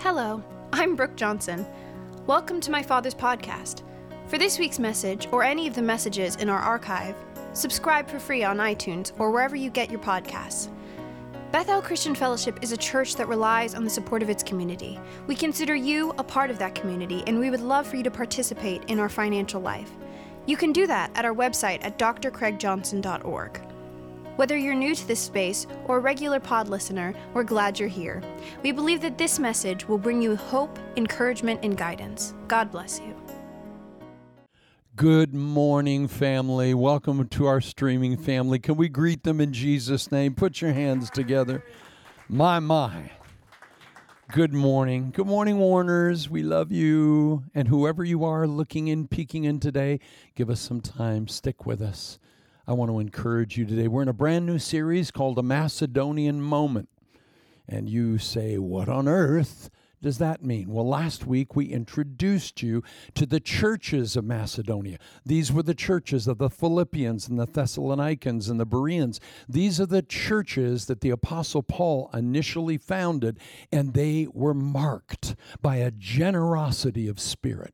Hello, I'm Brooke Johnson. Welcome to my father's podcast. For this week's message, or any of the messages in our archive, subscribe for free on iTunes or wherever you get your podcasts. Bethel Christian Fellowship is a church that relies on the support of its community. We consider you a part of that community, and we would love for you to participate in our financial life. You can do that at our website at drcraigjohnson.org. Whether you're new to this space or a regular pod listener, we're glad you're here. We believe that this message will bring you hope, encouragement, and guidance. God bless you. Good morning, family. Welcome to our streaming family. Can we greet them in Jesus' name? Put your hands together. My, my. Good morning. Good morning, Warners. We love you. And whoever you are looking in, peeking in today, give us some time. Stick with us. I want to encourage you today. We're in a brand new series called A Macedonian Moment. And you say, What on earth does that mean? Well, last week we introduced you to the churches of Macedonia. These were the churches of the Philippians and the Thessalonians and the Bereans. These are the churches that the Apostle Paul initially founded, and they were marked by a generosity of spirit.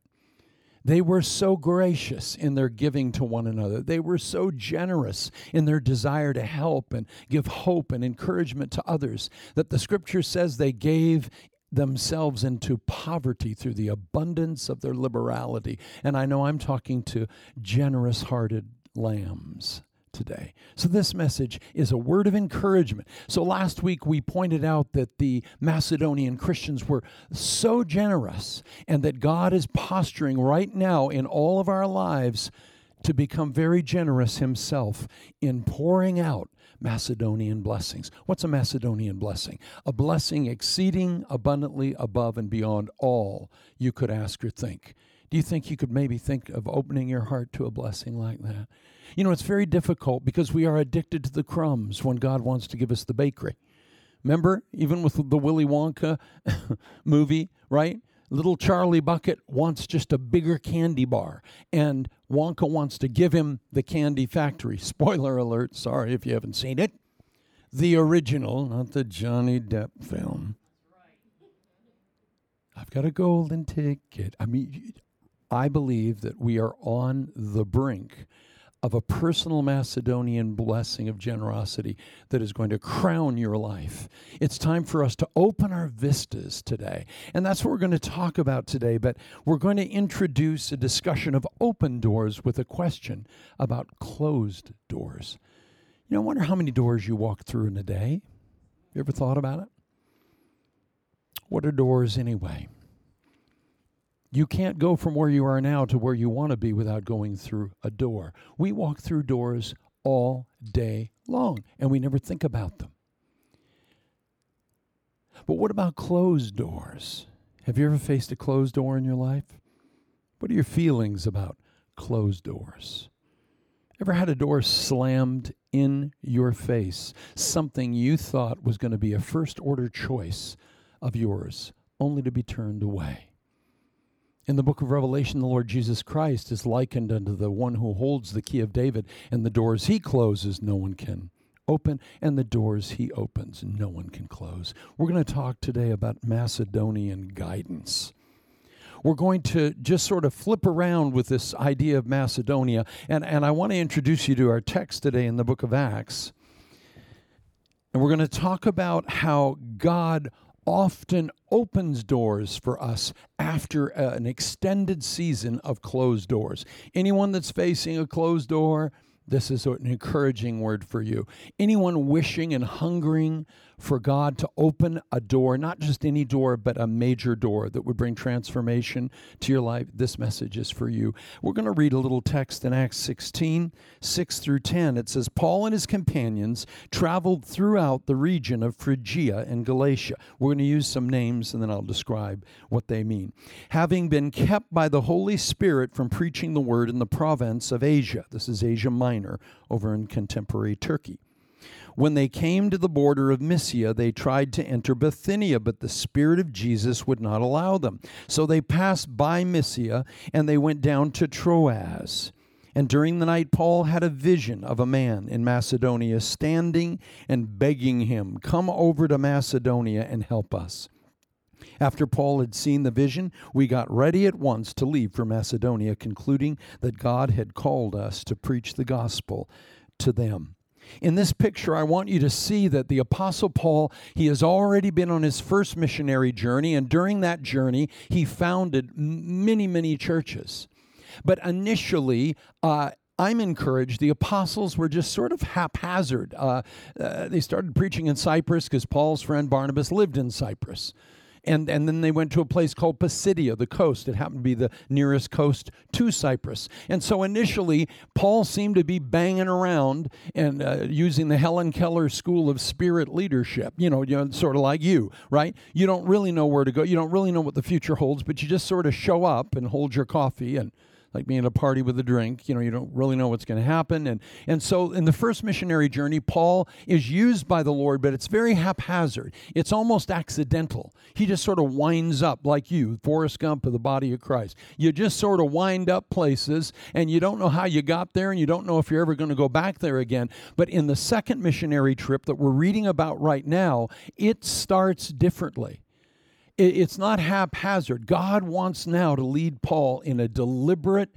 They were so gracious in their giving to one another. They were so generous in their desire to help and give hope and encouragement to others that the scripture says they gave themselves into poverty through the abundance of their liberality. And I know I'm talking to generous hearted lambs today. So, this message is a word of encouragement. So, last week we pointed out that the Macedonian Christians were so generous and that God is posturing right now in all of our lives to become very generous Himself in pouring out Macedonian blessings. What's a Macedonian blessing? A blessing exceeding abundantly above and beyond all you could ask or think. Do you think you could maybe think of opening your heart to a blessing like that? You know, it's very difficult because we are addicted to the crumbs when God wants to give us the bakery. Remember, even with the Willy Wonka movie, right? Little Charlie Bucket wants just a bigger candy bar, and Wonka wants to give him the candy factory. Spoiler alert, sorry if you haven't seen it. The original, not the Johnny Depp film. I've got a golden ticket. I mean, I believe that we are on the brink of a personal Macedonian blessing of generosity that is going to crown your life. It's time for us to open our vistas today. And that's what we're going to talk about today. But we're going to introduce a discussion of open doors with a question about closed doors. You know, I wonder how many doors you walk through in a day. You ever thought about it? What are doors anyway? You can't go from where you are now to where you want to be without going through a door. We walk through doors all day long, and we never think about them. But what about closed doors? Have you ever faced a closed door in your life? What are your feelings about closed doors? Ever had a door slammed in your face? Something you thought was going to be a first order choice of yours, only to be turned away. In the book of Revelation, the Lord Jesus Christ is likened unto the one who holds the key of David, and the doors he closes, no one can open, and the doors he opens, no one can close. We're going to talk today about Macedonian guidance. We're going to just sort of flip around with this idea of Macedonia, and, and I want to introduce you to our text today in the book of Acts. And we're going to talk about how God often opens doors for us after uh, an extended season of closed doors. Anyone that's facing a closed door, this is an encouraging word for you. Anyone wishing and hungering for God to open a door, not just any door, but a major door that would bring transformation to your life, this message is for you. We're going to read a little text in Acts 16, 6 through 10. It says, Paul and his companions traveled throughout the region of Phrygia and Galatia. We're going to use some names and then I'll describe what they mean. Having been kept by the Holy Spirit from preaching the word in the province of Asia, this is Asia Minor over in contemporary Turkey. When they came to the border of Mysia, they tried to enter Bithynia, but the Spirit of Jesus would not allow them. So they passed by Mysia and they went down to Troas. And during the night, Paul had a vision of a man in Macedonia standing and begging him, Come over to Macedonia and help us. After Paul had seen the vision, we got ready at once to leave for Macedonia, concluding that God had called us to preach the gospel to them. In this picture, I want you to see that the Apostle Paul, he has already been on his first missionary journey, and during that journey, he founded many, many churches. But initially, uh, I'm encouraged. The apostles were just sort of haphazard. Uh, uh, they started preaching in Cyprus because Paul's friend Barnabas lived in Cyprus and, and then they went to a place called Pisidia, the coast. It happened to be the nearest coast to Cyprus. And so initially, Paul seemed to be banging around and uh, using the Helen Keller School of Spirit Leadership, you know, you know, sort of like you, right? You don't really know where to go. You don't really know what the future holds, but you just sort of show up and hold your coffee and like being at a party with a drink. You know, you don't really know what's going to happen. And, and so in the first missionary journey, Paul is used by the Lord, but it's very haphazard. It's almost accidental. He just sort of winds up like you, Forrest Gump of the body of Christ. You just sort of wind up places and you don't know how you got there and you don't know if you're ever going to go back there again. But in the second missionary trip that we're reading about right now, it starts differently it's not haphazard. God wants now to lead Paul in a deliberate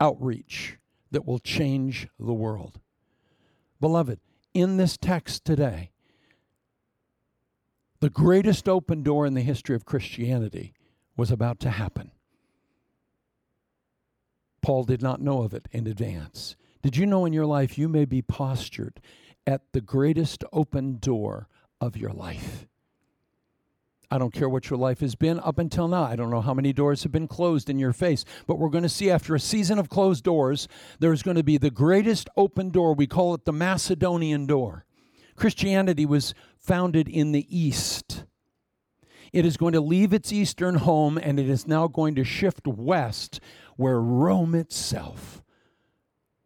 outreach that will change the world. Beloved, in this text today, the greatest open door in the history of Christianity was about to happen. Paul did not know of it in advance. Did you know in your life you may be postured at the greatest open door of your life? I don't care what your life has been up until now. I don't know how many doors have been closed in your face, but we're going to see after a season of closed doors, there's going to be the greatest open door. We call it the Macedonian door. Christianity was founded in the East. It is going to leave its eastern home and it is now going to shift west, where Rome itself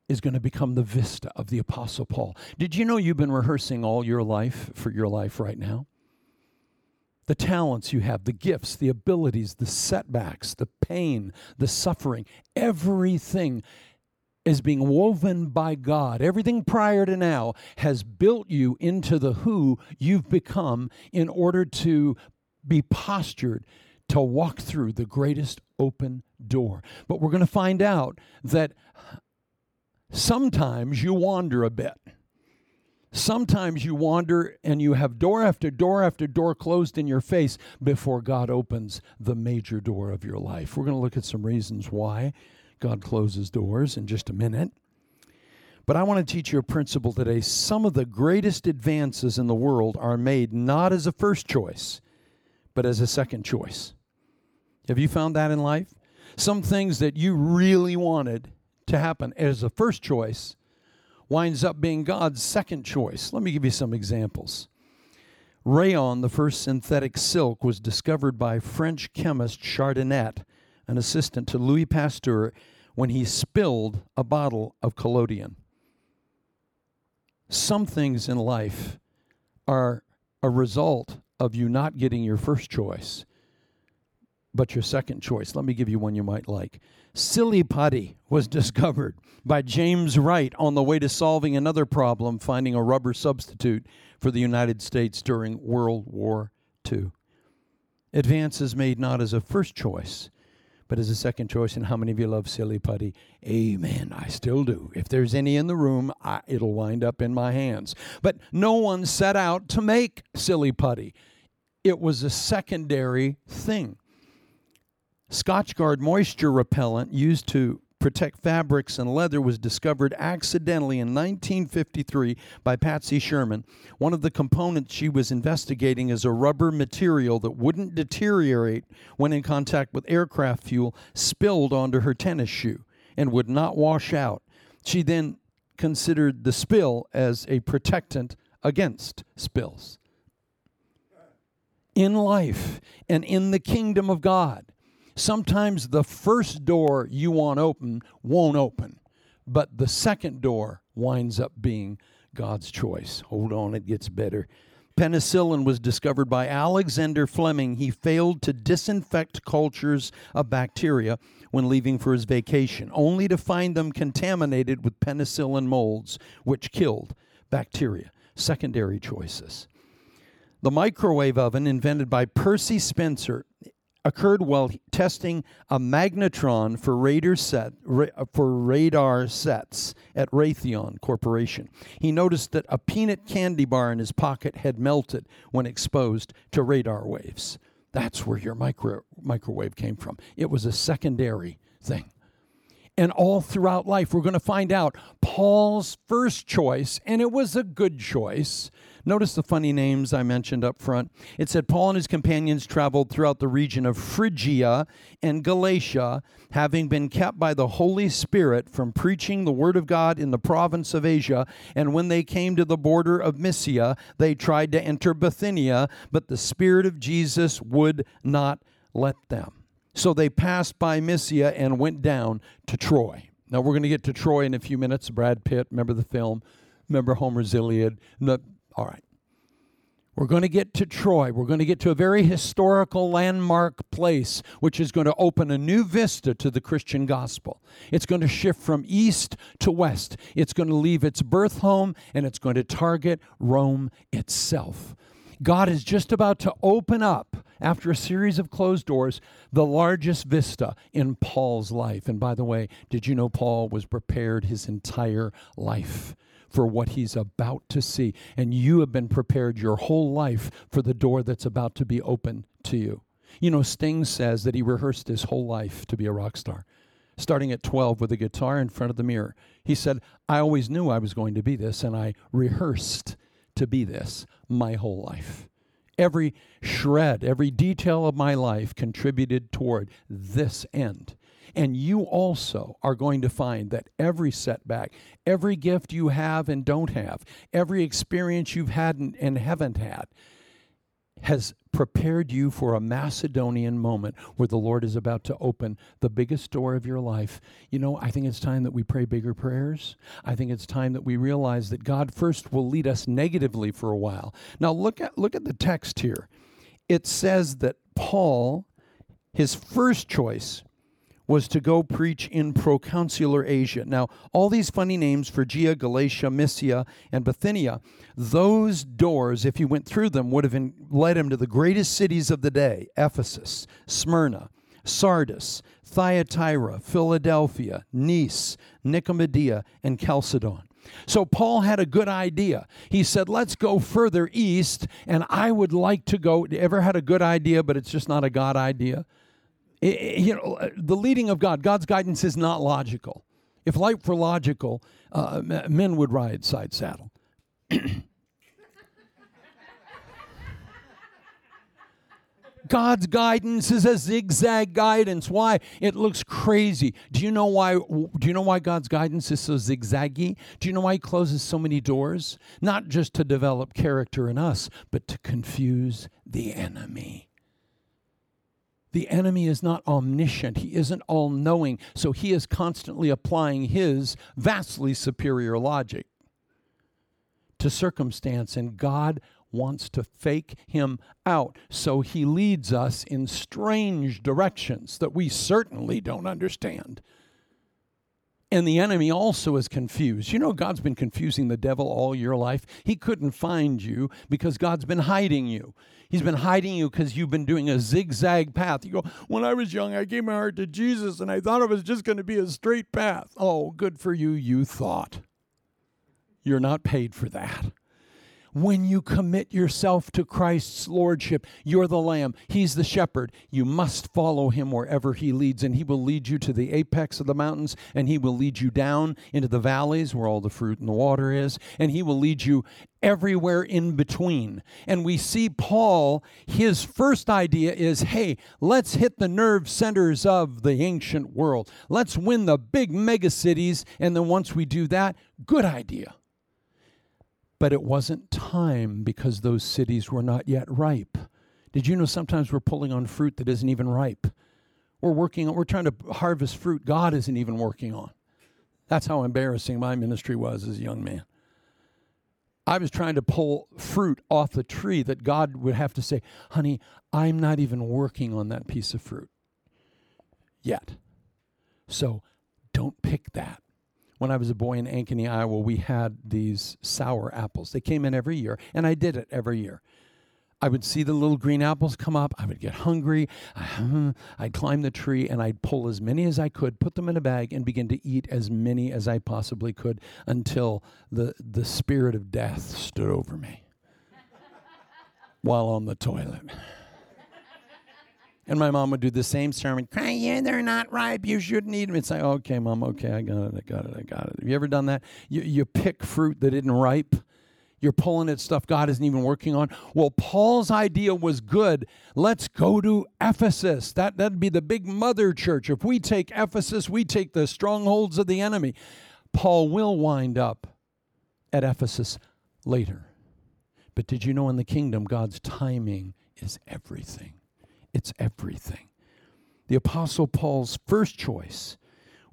is going to become the vista of the Apostle Paul. Did you know you've been rehearsing all your life for your life right now? The talents you have, the gifts, the abilities, the setbacks, the pain, the suffering, everything is being woven by God. Everything prior to now has built you into the who you've become in order to be postured to walk through the greatest open door. But we're going to find out that sometimes you wander a bit. Sometimes you wander and you have door after door after door closed in your face before God opens the major door of your life. We're going to look at some reasons why God closes doors in just a minute. But I want to teach you a principle today. Some of the greatest advances in the world are made not as a first choice, but as a second choice. Have you found that in life? Some things that you really wanted to happen as a first choice winds up being God's second choice. Let me give you some examples. Rayon, the first synthetic silk, was discovered by French chemist Chardonnet, an assistant to Louis Pasteur, when he spilled a bottle of collodion. Some things in life are a result of you not getting your first choice, but your second choice. Let me give you one you might like. Silly putty was discovered by James Wright on the way to solving another problem, finding a rubber substitute for the United States during World War II. Advances made not as a first choice, but as a second choice. And how many of you love silly putty? Amen. I still do. If there's any in the room, I, it'll wind up in my hands. But no one set out to make silly putty, it was a secondary thing. Scotchgard moisture repellent used to protect fabrics and leather was discovered accidentally in 1953 by Patsy Sherman. One of the components she was investigating is a rubber material that wouldn't deteriorate when in contact with aircraft fuel, spilled onto her tennis shoe, and would not wash out. She then considered the spill as a protectant against spills. In life and in the kingdom of God, Sometimes the first door you want open won't open, but the second door winds up being God's choice. Hold on, it gets better. Penicillin was discovered by Alexander Fleming. He failed to disinfect cultures of bacteria when leaving for his vacation, only to find them contaminated with penicillin molds, which killed bacteria. Secondary choices. The microwave oven, invented by Percy Spencer, occurred while testing a magnetron for radar set ra- for radar sets at Raytheon Corporation. He noticed that a peanut candy bar in his pocket had melted when exposed to radar waves. That's where your micro- microwave came from. It was a secondary thing. And all throughout life, we're going to find out Paul's first choice, and it was a good choice, Notice the funny names I mentioned up front. It said Paul and his companions traveled throughout the region of Phrygia and Galatia, having been kept by the Holy Spirit from preaching the word of God in the province of Asia. And when they came to the border of Mysia, they tried to enter Bithynia, but the Spirit of Jesus would not let them. So they passed by Mysia and went down to Troy. Now we're going to get to Troy in a few minutes. Brad Pitt, remember the film? Remember Homer's Iliad? All right. We're going to get to Troy. We're going to get to a very historical landmark place, which is going to open a new vista to the Christian gospel. It's going to shift from east to west. It's going to leave its birth home and it's going to target Rome itself. God is just about to open up, after a series of closed doors, the largest vista in Paul's life. And by the way, did you know Paul was prepared his entire life? for what he's about to see. And you have been prepared your whole life for the door that's about to be open to you. You know, Sting says that he rehearsed his whole life to be a rock star. Starting at 12 with a guitar in front of the mirror. He said, I always knew I was going to be this, and I rehearsed to be this my whole life. Every shred, every detail of my life contributed toward this end. And you also are going to find that every setback, every gift you have and don't have, every experience you've had and, and haven't had, has prepared you for a Macedonian moment where the Lord is about to open the biggest door of your life. You know, I think it's time that we pray bigger prayers. I think it's time that we realize that God first will lead us negatively for a while. Now look at look at the text here. It says that Paul his first choice was to go preach in proconsular Asia. Now, all these funny names Phrygia, Galatia, Mysia, and Bithynia, those doors, if you went through them, would have led him to the greatest cities of the day Ephesus, Smyrna, Sardis, Thyatira, Philadelphia, Nice, Nicomedia, and Chalcedon. So Paul had a good idea. He said, Let's go further east, and I would like to go. Ever had a good idea, but it's just not a God idea? You know, uh, the leading of God, God's guidance is not logical. If life were logical, uh, men would ride side saddle. God's guidance is a zigzag guidance. Why? It looks crazy. Do you know why do you know why God's guidance is so zigzaggy? Do you know why he closes so many doors? Not just to develop character in us, but to confuse the enemy. The enemy is not omniscient, he isn't all knowing, so he is constantly applying his vastly superior logic to circumstance, and God wants to fake him out. So he leads us in strange directions that we certainly don't understand. And the enemy also is confused. You know, God's been confusing the devil all your life. He couldn't find you because God's been hiding you. He's been hiding you because you've been doing a zigzag path. You go, When I was young, I gave my heart to Jesus and I thought it was just going to be a straight path. Oh, good for you, you thought. You're not paid for that. When you commit yourself to Christ's lordship, you're the lamb. He's the shepherd. You must follow him wherever he leads, and he will lead you to the apex of the mountains, and he will lead you down into the valleys where all the fruit and the water is, and he will lead you everywhere in between. And we see Paul, his first idea is hey, let's hit the nerve centers of the ancient world. Let's win the big megacities, and then once we do that, good idea. But it wasn't time because those cities were not yet ripe. Did you know sometimes we're pulling on fruit that isn't even ripe? We're working we're trying to harvest fruit God isn't even working on. That's how embarrassing my ministry was as a young man. I was trying to pull fruit off the tree that God would have to say, honey, I'm not even working on that piece of fruit yet. So don't pick that when I was a boy in Ankeny, Iowa, we had these sour apples. They came in every year, and I did it every year. I would see the little green apples come up. I would get hungry. I'd climb the tree and I'd pull as many as I could, put them in a bag, and begin to eat as many as I possibly could until the, the spirit of death stood over me while on the toilet. And my mom would do the same sermon, yeah, they're not ripe. You shouldn't eat them. It's like, okay, mom, okay, I got it, I got it, I got it. Have you ever done that? You, you pick fruit that isn't ripe you're pulling at stuff God isn't even working on. Well, Paul's idea was good. Let's go to Ephesus. That, that'd be the big mother church. If we take Ephesus, we take the strongholds of the enemy. Paul will wind up at Ephesus later. But did you know in the kingdom, God's timing is everything? It's everything. The Apostle Paul's first choice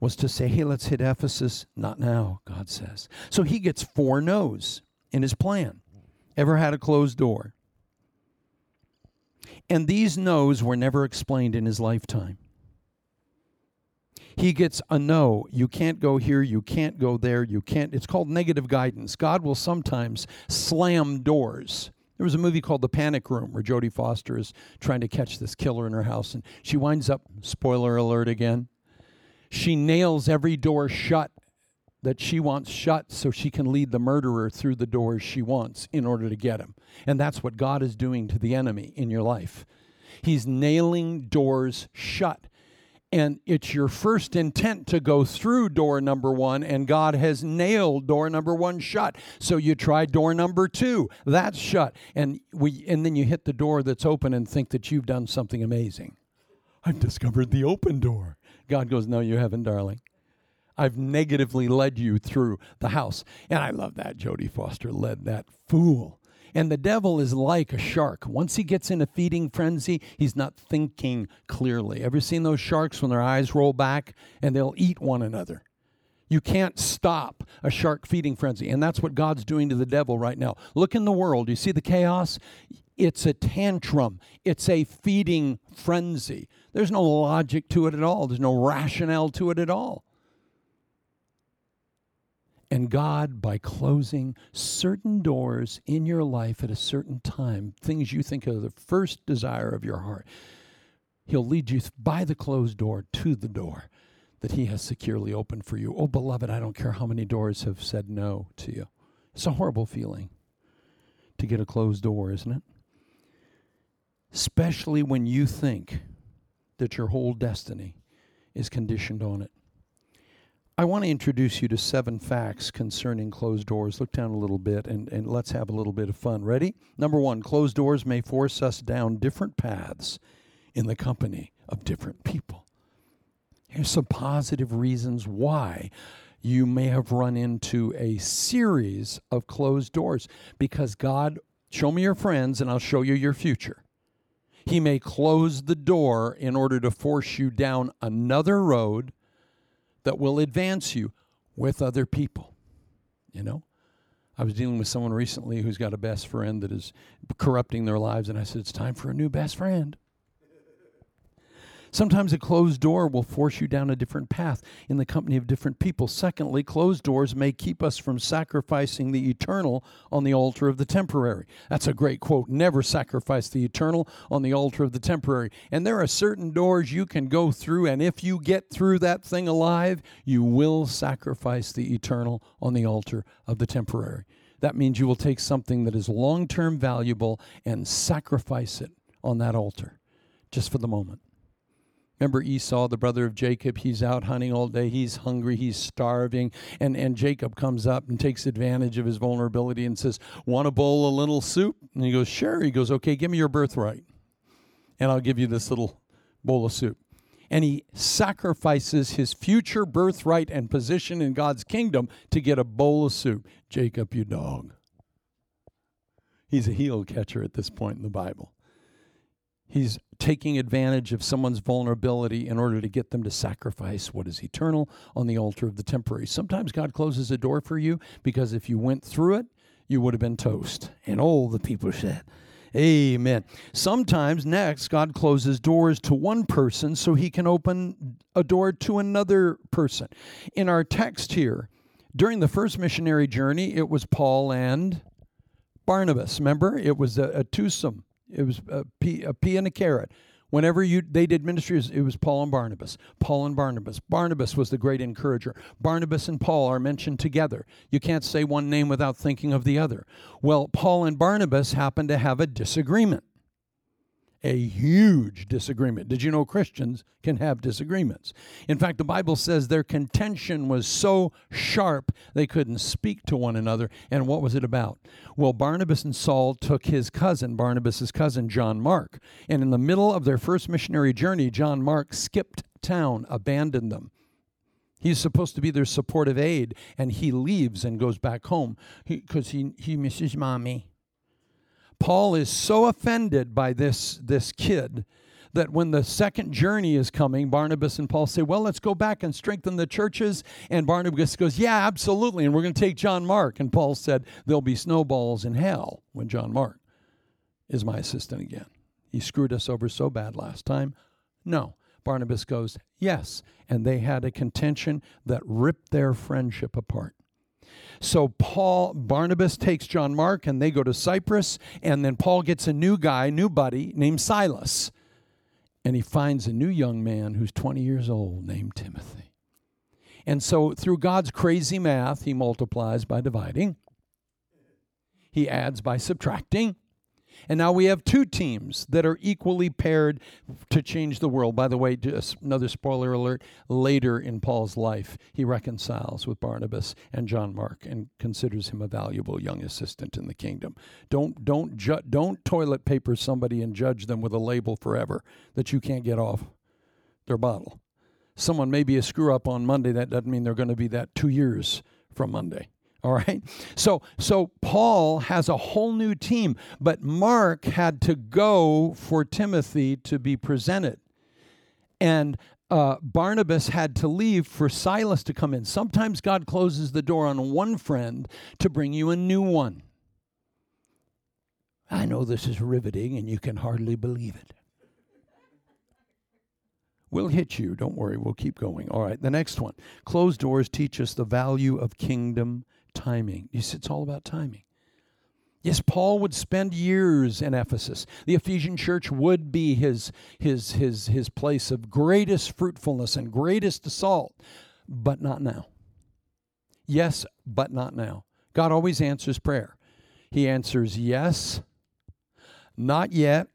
was to say, hey, let's hit Ephesus. Not now, God says. So he gets four no's in his plan. Ever had a closed door? And these no's were never explained in his lifetime. He gets a no. You can't go here. You can't go there. You can't. It's called negative guidance. God will sometimes slam doors. There was a movie called The Panic Room where Jodie Foster is trying to catch this killer in her house, and she winds up, spoiler alert again, she nails every door shut that she wants shut so she can lead the murderer through the doors she wants in order to get him. And that's what God is doing to the enemy in your life. He's nailing doors shut. And it's your first intent to go through door number one, and God has nailed door number one shut. So you try door number two, that's shut. And, we, and then you hit the door that's open and think that you've done something amazing. I've discovered the open door. God goes, No, you haven't, darling. I've negatively led you through the house. And I love that Jodie Foster led that fool. And the devil is like a shark. Once he gets in a feeding frenzy, he's not thinking clearly. Ever seen those sharks when their eyes roll back and they'll eat one another? You can't stop a shark feeding frenzy. And that's what God's doing to the devil right now. Look in the world. You see the chaos? It's a tantrum, it's a feeding frenzy. There's no logic to it at all, there's no rationale to it at all. And God, by closing certain doors in your life at a certain time, things you think are the first desire of your heart, He'll lead you by the closed door to the door that He has securely opened for you. Oh, beloved, I don't care how many doors have said no to you. It's a horrible feeling to get a closed door, isn't it? Especially when you think that your whole destiny is conditioned on it. I want to introduce you to seven facts concerning closed doors. Look down a little bit and, and let's have a little bit of fun. Ready? Number one, closed doors may force us down different paths in the company of different people. Here's some positive reasons why you may have run into a series of closed doors because God, show me your friends and I'll show you your future. He may close the door in order to force you down another road that will advance you with other people. You know? I was dealing with someone recently who's got a best friend that is corrupting their lives, and I said, It's time for a new best friend. Sometimes a closed door will force you down a different path in the company of different people. Secondly, closed doors may keep us from sacrificing the eternal on the altar of the temporary. That's a great quote. Never sacrifice the eternal on the altar of the temporary. And there are certain doors you can go through, and if you get through that thing alive, you will sacrifice the eternal on the altar of the temporary. That means you will take something that is long term valuable and sacrifice it on that altar just for the moment. Remember Esau, the brother of Jacob, he's out hunting all day, he's hungry, he's starving, and, and Jacob comes up and takes advantage of his vulnerability and says, Want a bowl of little soup? And he goes, Sure. He goes, Okay, give me your birthright, and I'll give you this little bowl of soup. And he sacrifices his future birthright and position in God's kingdom to get a bowl of soup. Jacob, you dog. He's a heel catcher at this point in the Bible. He's taking advantage of someone's vulnerability in order to get them to sacrifice what is eternal on the altar of the temporary. Sometimes God closes a door for you because if you went through it, you would have been toast. And all the people said, Amen. Sometimes, next, God closes doors to one person so he can open a door to another person. In our text here, during the first missionary journey, it was Paul and Barnabas. Remember? It was a, a twosome It was a pea, a pea and a carrot. Whenever you they did ministry, it was Paul and Barnabas. Paul and Barnabas. Barnabas was the great encourager. Barnabas and Paul are mentioned together. You can't say one name without thinking of the other. Well, Paul and Barnabas happened to have a disagreement a huge disagreement. Did you know Christians can have disagreements? In fact, the Bible says their contention was so sharp they couldn't speak to one another. And what was it about? Well, Barnabas and Saul took his cousin, Barnabas's cousin, John Mark. And in the middle of their first missionary journey, John Mark skipped town, abandoned them. He's supposed to be their supportive aid, and he leaves and goes back home because he, he, he misses mommy. Paul is so offended by this, this kid that when the second journey is coming, Barnabas and Paul say, Well, let's go back and strengthen the churches. And Barnabas goes, Yeah, absolutely. And we're going to take John Mark. And Paul said, There'll be snowballs in hell when John Mark is my assistant again. He screwed us over so bad last time. No. Barnabas goes, Yes. And they had a contention that ripped their friendship apart. So Paul Barnabas takes John Mark and they go to Cyprus and then Paul gets a new guy, new buddy named Silas. And he finds a new young man who's 20 years old named Timothy. And so through God's crazy math, he multiplies by dividing. He adds by subtracting. And now we have two teams that are equally paired to change the world. By the way, just another spoiler alert later in Paul's life, he reconciles with Barnabas and John Mark and considers him a valuable young assistant in the kingdom. Don't, don't, ju- don't toilet paper somebody and judge them with a label forever that you can't get off their bottle. Someone may be a screw up on Monday, that doesn't mean they're going to be that two years from Monday. All right. So so Paul has a whole new team, but Mark had to go for Timothy to be presented. And uh, Barnabas had to leave for Silas to come in. Sometimes God closes the door on one friend to bring you a new one. I know this is riveting and you can hardly believe it. We'll hit you. Don't worry. We'll keep going. All right. The next one. Closed doors teach us the value of kingdom timing. It's all about timing. Yes, Paul would spend years in Ephesus. The Ephesian church would be his, his, his, his place of greatest fruitfulness and greatest assault, but not now. Yes, but not now. God always answers prayer. He answers yes, not yet,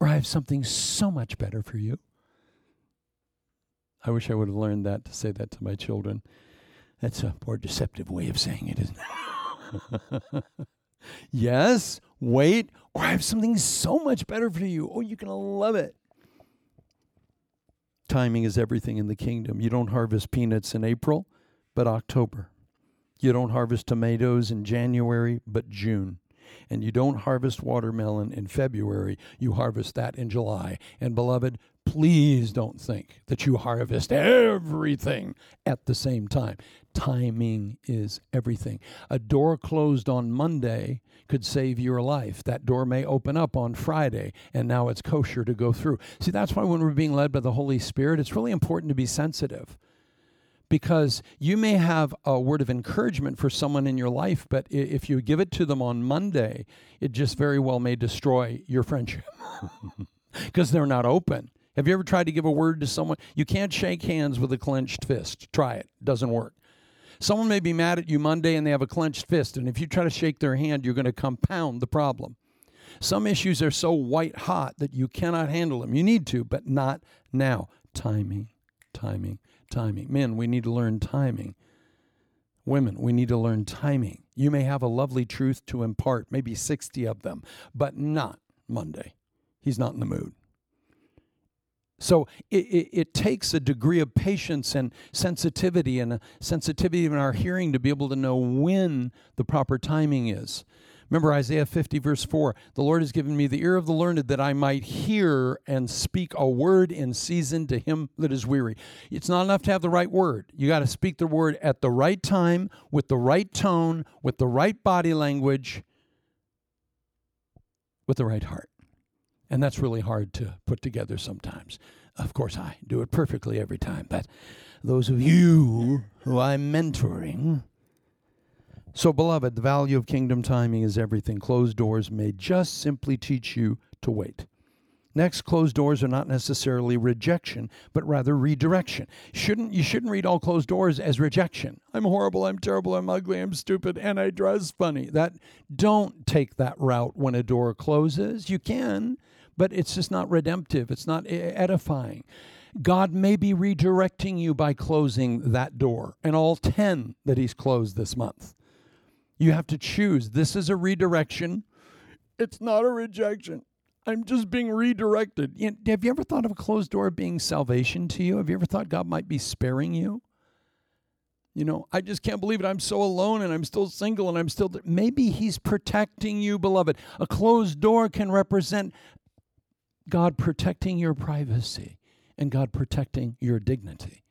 or I have something so much better for you. I wish I would have learned that to say that to my children. That's a more deceptive way of saying it, isn't it? yes, wait, or I have something so much better for you. Oh, you're going to love it. Timing is everything in the kingdom. You don't harvest peanuts in April, but October. You don't harvest tomatoes in January, but June. And you don't harvest watermelon in February, you harvest that in July. And beloved, please don't think that you harvest everything at the same time. Timing is everything. A door closed on Monday could save your life. That door may open up on Friday, and now it's kosher to go through. See, that's why when we're being led by the Holy Spirit, it's really important to be sensitive because you may have a word of encouragement for someone in your life, but if you give it to them on Monday, it just very well may destroy your friendship because they're not open. Have you ever tried to give a word to someone? You can't shake hands with a clenched fist. Try it. doesn't work. Someone may be mad at you Monday and they have a clenched fist, and if you try to shake their hand, you're going to compound the problem. Some issues are so white hot that you cannot handle them. You need to, but not now. Timing, timing, timing. Men, we need to learn timing. Women, we need to learn timing. You may have a lovely truth to impart, maybe 60 of them, but not Monday. He's not in the mood. So it, it, it, takes a degree of patience and sensitivity and a sensitivity in our hearing to be able to know when the proper timing is. Remember Isaiah 50, verse 4 The Lord has given me the ear of the learned that I might hear and speak a word in season to him that is weary. It's not enough to have the right word. You got to speak the word at the right time, with the right tone, with the right body language, with the right heart. And that's really hard to put together sometimes. Of course, I do it perfectly every time, but those of you who I'm mentoring, So, beloved, the value of kingdom timing is everything. Closed doors may just simply teach you to wait. Next, closed doors are not necessarily rejection, but rather redirection. Shouldn't you shouldn't read all closed doors as rejection. I'm horrible, I'm terrible, I'm ugly, I'm stupid, and I dress funny. That don't take that route when a door closes. You can, but it's just not redemptive. It's not edifying. God may be redirecting you by closing that door and all 10 that he's closed this month. You have to choose. This is a redirection. It's not a rejection. I'm just being redirected. You know, have you ever thought of a closed door being salvation to you? Have you ever thought God might be sparing you? You know, I just can't believe it. I'm so alone and I'm still single and I'm still. Maybe He's protecting you, beloved. A closed door can represent God protecting your privacy and God protecting your dignity.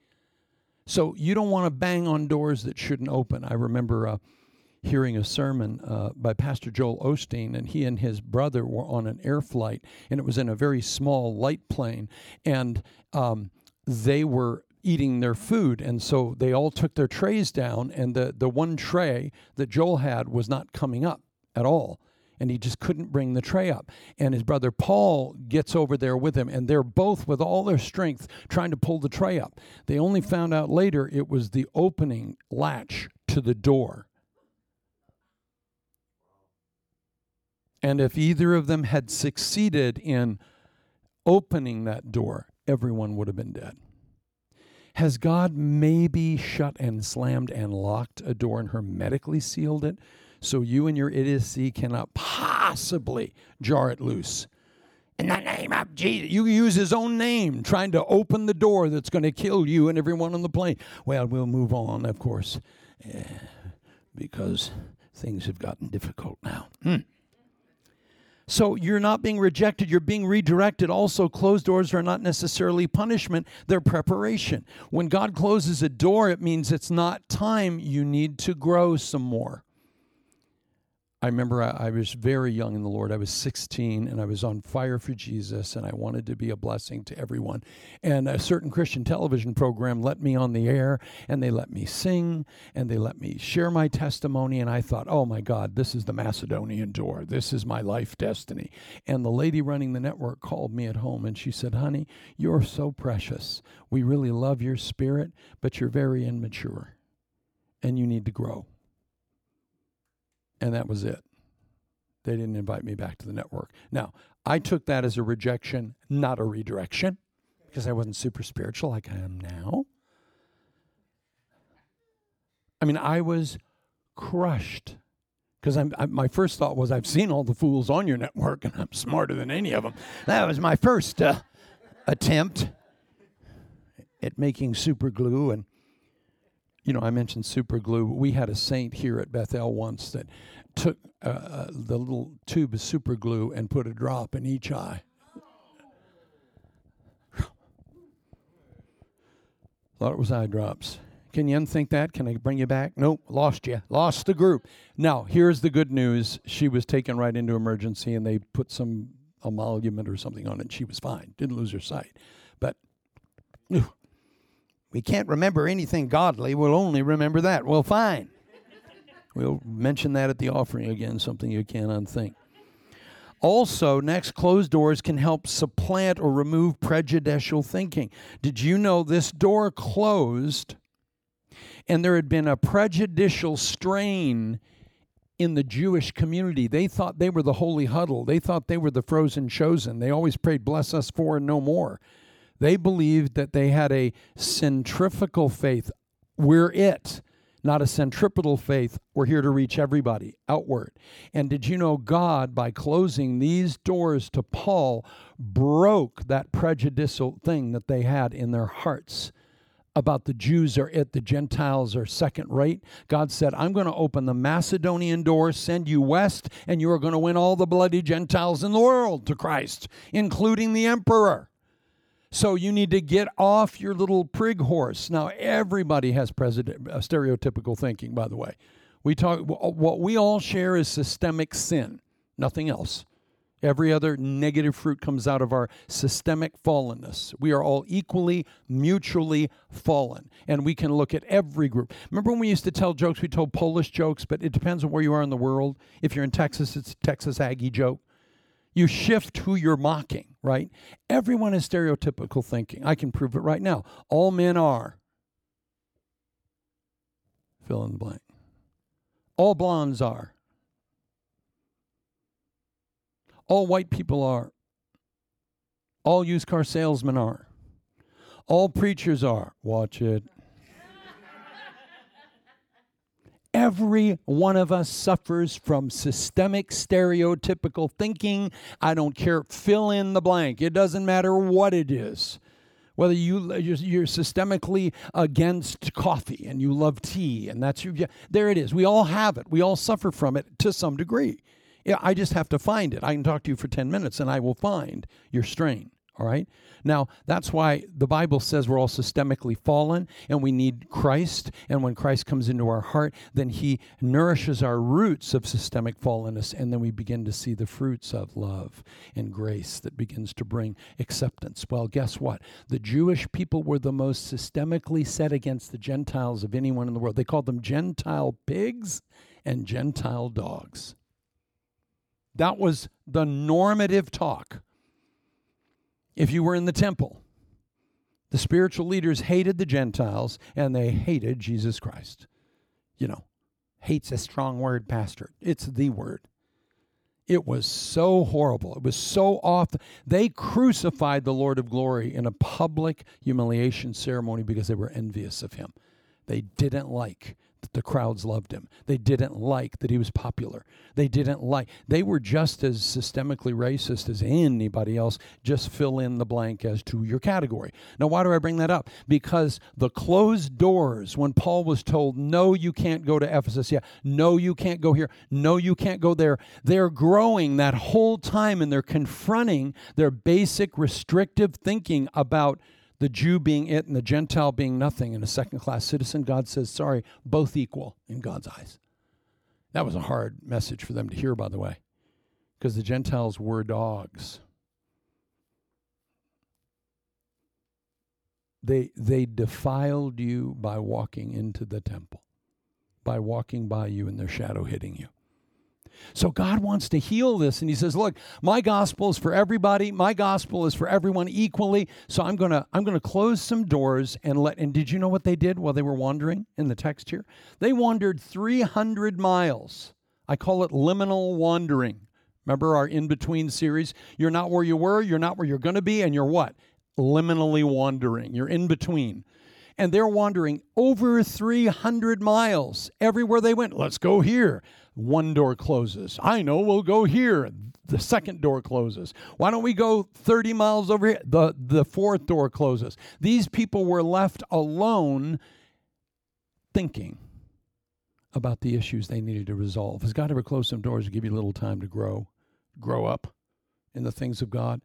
So you don't want to bang on doors that shouldn't open. I remember. Uh, hearing a sermon uh, by Pastor Joel Osteen, and he and his brother were on an air flight, and it was in a very small light plane, and um, they were eating their food, and so they all took their trays down, and the the one tray that Joel had was not coming up at all. And he just couldn't bring the tray up. And his brother Paul gets over there with him, and they're both, with all their strength, trying to pull the tray up. They only found out later it was the opening latch to the door And if either of them had succeeded in opening that door, everyone would have been dead. Has God maybe shut and slammed and locked a door and hermetically sealed it so you and your idiocy cannot possibly jar it loose? In the name of Jesus. You use his own name trying to open the door that's going to kill you and everyone on the plane. Well, we'll move on, of course, eh, because things have gotten difficult now. Hmm. So you're not being rejected, you're being redirected. Also, closed doors are not necessarily punishment, they're preparation. When God closes a door, it means it's not time, you need to grow some more. I remember I, I, was very young in the Lord. I was 16 and I was on fire for Jesus and I wanted to be a blessing to everyone. And a certain Christian television program let me on the air and they let me sing and they let me share my testimony. And I thought, oh my God, this is the Macedonian door. This is my life destiny. And the lady running the network called me at home and she said, honey, you're so precious. We really love your spirit, but you're very immature and you need to grow. And that was it. They didn't invite me back to the network. Now, I took that as a rejection, not a redirection, because I wasn't super spiritual like I am now. I mean, I was crushed because my first thought was I've seen all the fools on your network and I'm smarter than any of them. That was my first uh, attempt at making super glue and you know, I mentioned super glue. We had a saint here at Bethel once that took uh, uh, the little tube of super glue and put a drop in each eye. Thought it was eye drops. Can you unthink that? Can I bring you back? Nope, lost you. Lost the group. Now, here's the good news. She was taken right into emergency and they put some emolument or something on it. She was fine. Didn't lose her sight. But we can't remember anything godly. We'll only remember that. Well, fine. We'll mention that at the offering again, something you can't unthink. Also, next, closed doors can help supplant or remove prejudicial thinking. Did you know this door closed and there had been a prejudicial strain in the Jewish community? They thought they were the holy huddle, they thought they were the frozen chosen. They always prayed, Bless us for and no more. They believed that they had a centrifugal faith. We're it, not a centripetal faith. We're here to reach everybody outward. And did you know God, by closing these doors to Paul, broke that prejudicial thing that they had in their hearts? about the Jews are it, the Gentiles are second rate. God said, I'm going to open the Macedonian door, send you west, and you are going to win all the bloody Gentiles in the world to Christ, including the emperor. So you need to get off your little prig horse. Now everybody has president, uh, stereotypical thinking, by the way. We talk what we all share is systemic sin, nothing else. Every other negative fruit comes out of our systemic fallenness. We are all equally, mutually fallen. And we can look at every group. Remember when we used to tell jokes? We told Polish jokes, but it depends on where you are in the world. If you're in Texas, it's Texas Aggie joke. You shift who you're mocking, right? Everyone is stereotypical thinking. I can prove it right now. All men are. Fill in the blank. All blondes are. All white people are. All used car salesmen are. All preachers are. Watch it. Every one of us suffers from systemic stereotypical thinking. I don't care, fill in the blank. It doesn't matter what it is. Whether you you're systemically against coffee and you love tea and that's your there it is. We all have it. We all suffer from it to some degree. Yeah, I just have to find it. I can talk to you for 10 minutes and I will find your strain. All right. Now, that's why the Bible says we're all systemically fallen and we need Christ. And when Christ comes into our heart, then he nourishes our roots of systemic fallenness. And then we begin to see the fruits of love and grace that begins to bring acceptance. Well, guess what? The Jewish people were the most systemically set against the Gentiles of anyone in the world. They called them Gentile pigs and Gentile dogs. That was the normative talk. If you were in the temple, the spiritual leaders hated the Gentiles and they hated Jesus Christ. You know, hate's a strong word, Pastor. It's the word. It was so horrible. It was so off. They crucified the Lord of glory in a public humiliation ceremony because they were envious of him. They didn't like the crowds loved him. They didn't like that he was popular. They didn't like, they were just as systemically racist as anybody else. Just fill in the blank as to your category. Now, why do I bring that up? Because the closed doors, when Paul was told, no, you can't go to Ephesus, yeah, no, you can't go here, no, you can't go there, they're growing that whole time and they're confronting their basic restrictive thinking about the Jew being it and the Gentile being nothing and a second class citizen, God says, sorry, both equal in God's eyes. That was a hard message for them to hear, by the way, because the Gentiles were dogs. They, they defiled you by walking into the temple, by walking by you and their shadow hitting you. So God wants to heal this. And he says, look, my gospel is for everybody. My gospel is for everyone equally. So I'm going to I'm going to close some doors and let and did you know what they did while they were wandering in the text here? They wandered 300 miles. I call it liminal wandering. Remember our in-between series? You're not where you were, you're not where you're going to be and you're what? Liminally wandering. You're in between and they're wandering over 300 miles everywhere they went. Let's go here one door closes. I know we'll go here. The second door closes. Why don't we go 30 miles over here? The, the fourth door closes. These people were left alone thinking about the issues they needed to resolve. Has God ever closed some doors to give you a little time to grow, grow up in the things of God?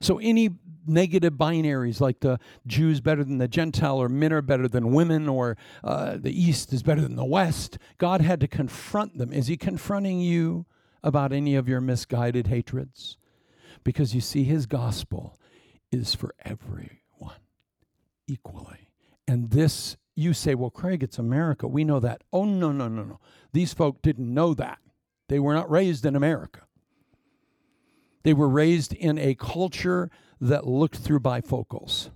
So any negative binaries like the Jews better than the Gentile or men are better than women or uh, the East is better than the West, God had to confront them. Is He confronting you about any of your misguided hatreds? Because you see, His gospel is for everyone equally. And this, you say, well, Craig, it's America. We know that. Oh, no, no, no, no. These folk didn't know that. They were not raised in America. They were raised in a culture that looked through bifocals.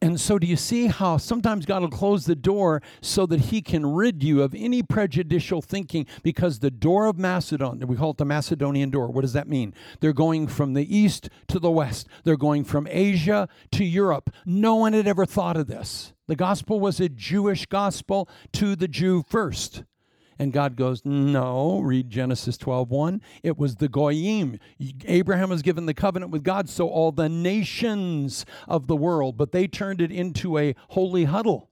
And so, do you see how sometimes God will close the door so that He can rid you of any prejudicial thinking? Because the door of Macedon, we call it the Macedonian door. What does that mean? They're going from the east to the west, they're going from Asia to Europe. No one had ever thought of this. The gospel was a Jewish gospel to the Jew first. And God goes, No, read Genesis 12 1. It was the Goyim. Abraham was given the covenant with God, so all the nations of the world, but they turned it into a holy huddle.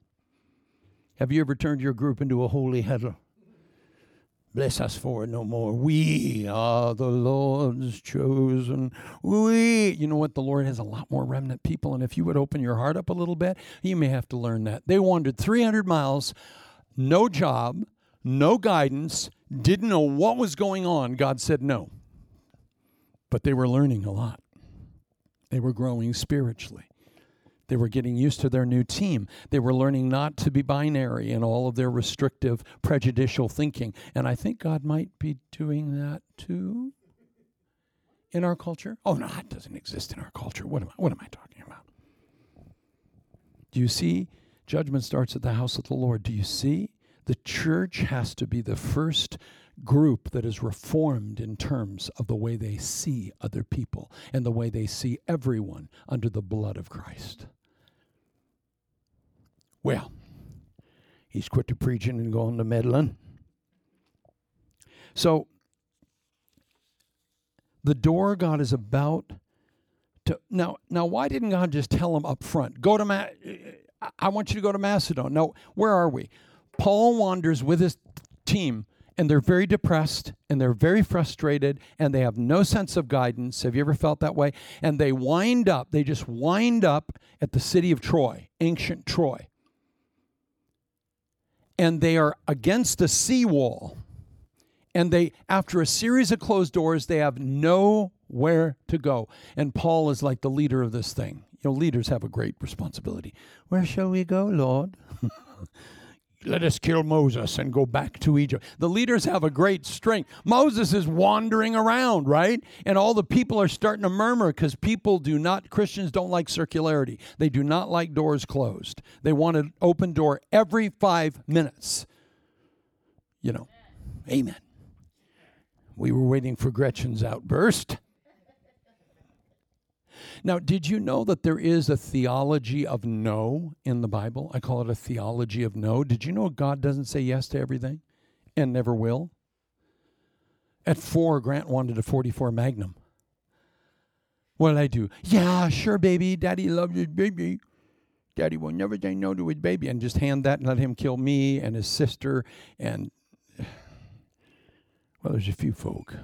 Have you ever turned your group into a holy huddle? Bless us for it no more. We are the Lord's chosen. We, you know what? The Lord has a lot more remnant people, and if you would open your heart up a little bit, you may have to learn that. They wandered 300 miles, no job, no guidance, didn't know what was going on, God said no. But they were learning a lot. They were growing spiritually. They were getting used to their new team. They were learning not to be binary in all of their restrictive, prejudicial thinking. And I think God might be doing that too in our culture. Oh, no, it doesn't exist in our culture. What am I, what am I talking about? Do you see? Judgment starts at the house of the Lord. Do you see? The church has to be the first group that is reformed in terms of the way they see other people and the way they see everyone under the blood of Christ. Well, he's quit to preaching and going to meddling. So, the door God is about to now. Now, why didn't God just tell him up front, "Go to Ma- I want you to go to Macedon"? No, where are we? Paul wanders with his team, and they're very depressed, and they're very frustrated, and they have no sense of guidance. Have you ever felt that way? And they wind up. They just wind up at the city of Troy, ancient Troy and they are against a seawall. And they, after a series of closed doors, they have nowhere to go. And Paul is like the leader of this thing. You know, leaders have a great responsibility. Where shall we go, Lord? let us kill Moses and go back to Egypt. The leaders have a great strength. Moses is wandering around, right? And all the people are starting to murmur because people do not, Christians don't like circularity. They do not like doors closed. They want an open door every five minutes. You know, amen. We were waiting for Gretchen's outburst. Now, did you know that there is a theology of no in the Bible? I call it a theology of no. Did you know God doesn't say yes to everything and never will? At four, Grant wanted a 44 Magnum. What did I do? Yeah, sure, baby. Daddy loves his baby. Daddy will never say no to his baby. And just hand that and let him kill me and his sister. And, well, there's a few folk.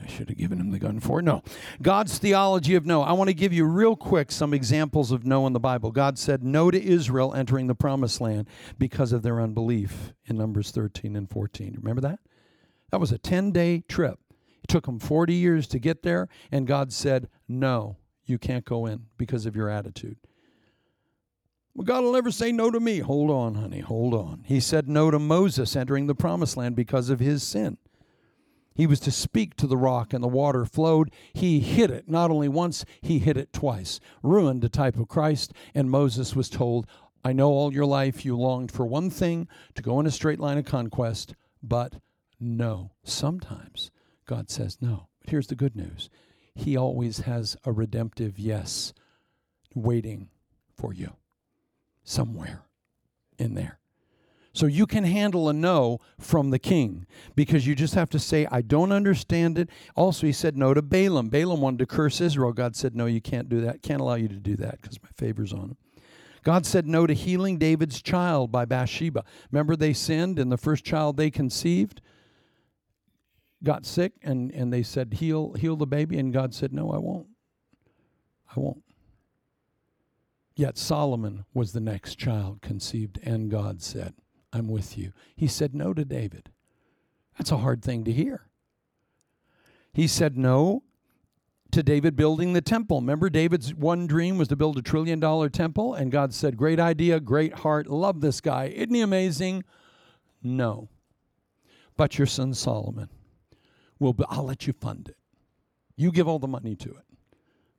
I should have given him the gun for. No. God's theology of no. I want to give you real quick some examples of no in the Bible. God said no to Israel entering the promised land because of their unbelief in Numbers 13 and 14. Remember that? That was a 10 day trip. It took them 40 years to get there, and God said, No, you can't go in because of your attitude. Well, God will never say no to me. Hold on, honey, hold on. He said no to Moses entering the promised land because of his sin. He was to speak to the rock, and the water flowed. He hit it not only once, he hit it twice. Ruined a type of Christ, and Moses was told, I know all your life you longed for one thing to go in a straight line of conquest, but no. Sometimes God says no. But here's the good news He always has a redemptive yes waiting for you somewhere in there. So you can handle a no from the king because you just have to say, I don't understand it. Also, he said no to Balaam. Balaam wanted to curse Israel. God said, No, you can't do that. Can't allow you to do that because my favor's on him. God said no to healing David's child by Bathsheba. Remember, they sinned, and the first child they conceived got sick, and, and they said, heal, heal the baby. And God said, No, I won't. I won't. Yet Solomon was the next child conceived, and God said, I'm with you. He said no to David. That's a hard thing to hear. He said no to David building the temple. Remember, David's one dream was to build a trillion dollar temple, and God said, Great idea, great heart, love this guy. Isn't he amazing? No. But your son Solomon will, be, I'll let you fund it. You give all the money to it.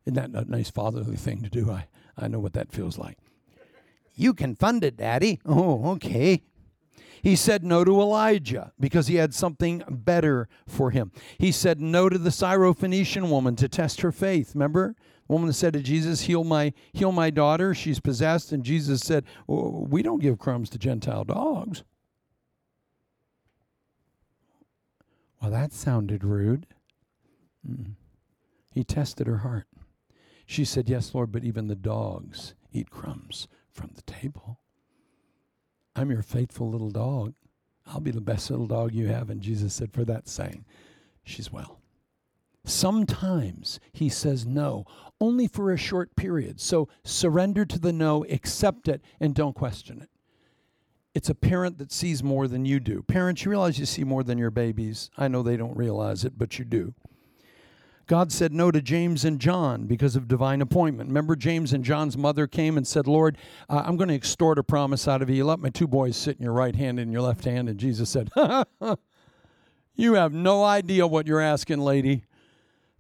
Isn't that a nice fatherly thing to do? I, I know what that feels like. You can fund it, Daddy. Oh, okay. He said no to Elijah because he had something better for him. He said no to the Syrophoenician woman to test her faith. Remember? The woman said to Jesus, Heal my, heal my daughter. She's possessed. And Jesus said, well, We don't give crumbs to Gentile dogs. Well, that sounded rude. Mm. He tested her heart. She said, Yes, Lord, but even the dogs eat crumbs from the table. I'm your faithful little dog. I'll be the best little dog you have. And Jesus said, For that saying, she's well. Sometimes he says no, only for a short period. So surrender to the no, accept it, and don't question it. It's a parent that sees more than you do. Parents, you realize you see more than your babies. I know they don't realize it, but you do. God said no to James and John because of divine appointment. Remember, James and John's mother came and said, Lord, uh, I'm going to extort a promise out of you. Let my two boys sit in your right hand and your left hand. And Jesus said, You have no idea what you're asking, lady.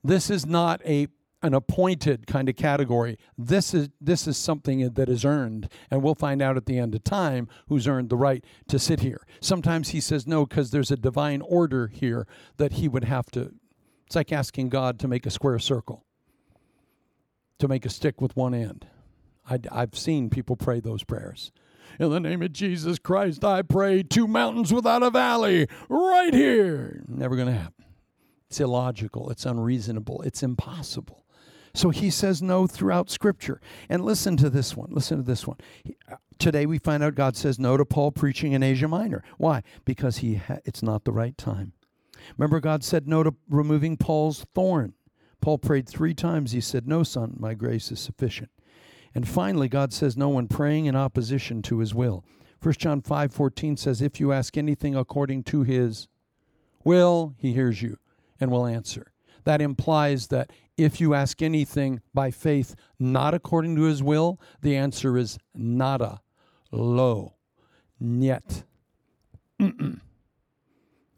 This is not a an appointed kind of category. This is this is something that is earned, and we'll find out at the end of time who's earned the right to sit here. Sometimes he says no because there's a divine order here that he would have to. It's like asking God to make a square circle, to make a stick with one end. I, I've seen people pray those prayers. In the name of Jesus Christ, I pray two mountains without a valley right here. Never going to happen. It's illogical. It's unreasonable. It's impossible. So he says no throughout Scripture. And listen to this one. Listen to this one. Uh, today we find out God says no to Paul preaching in Asia Minor. Why? Because he ha- it's not the right time. Remember, God said no to removing Paul's thorn. Paul prayed three times. He said, No, son, my grace is sufficient. And finally, God says no when praying in opposition to his will. 1 John 5 14 says, If you ask anything according to his will, he hears you and will answer. That implies that if you ask anything by faith not according to his will, the answer is nada, lo, niet.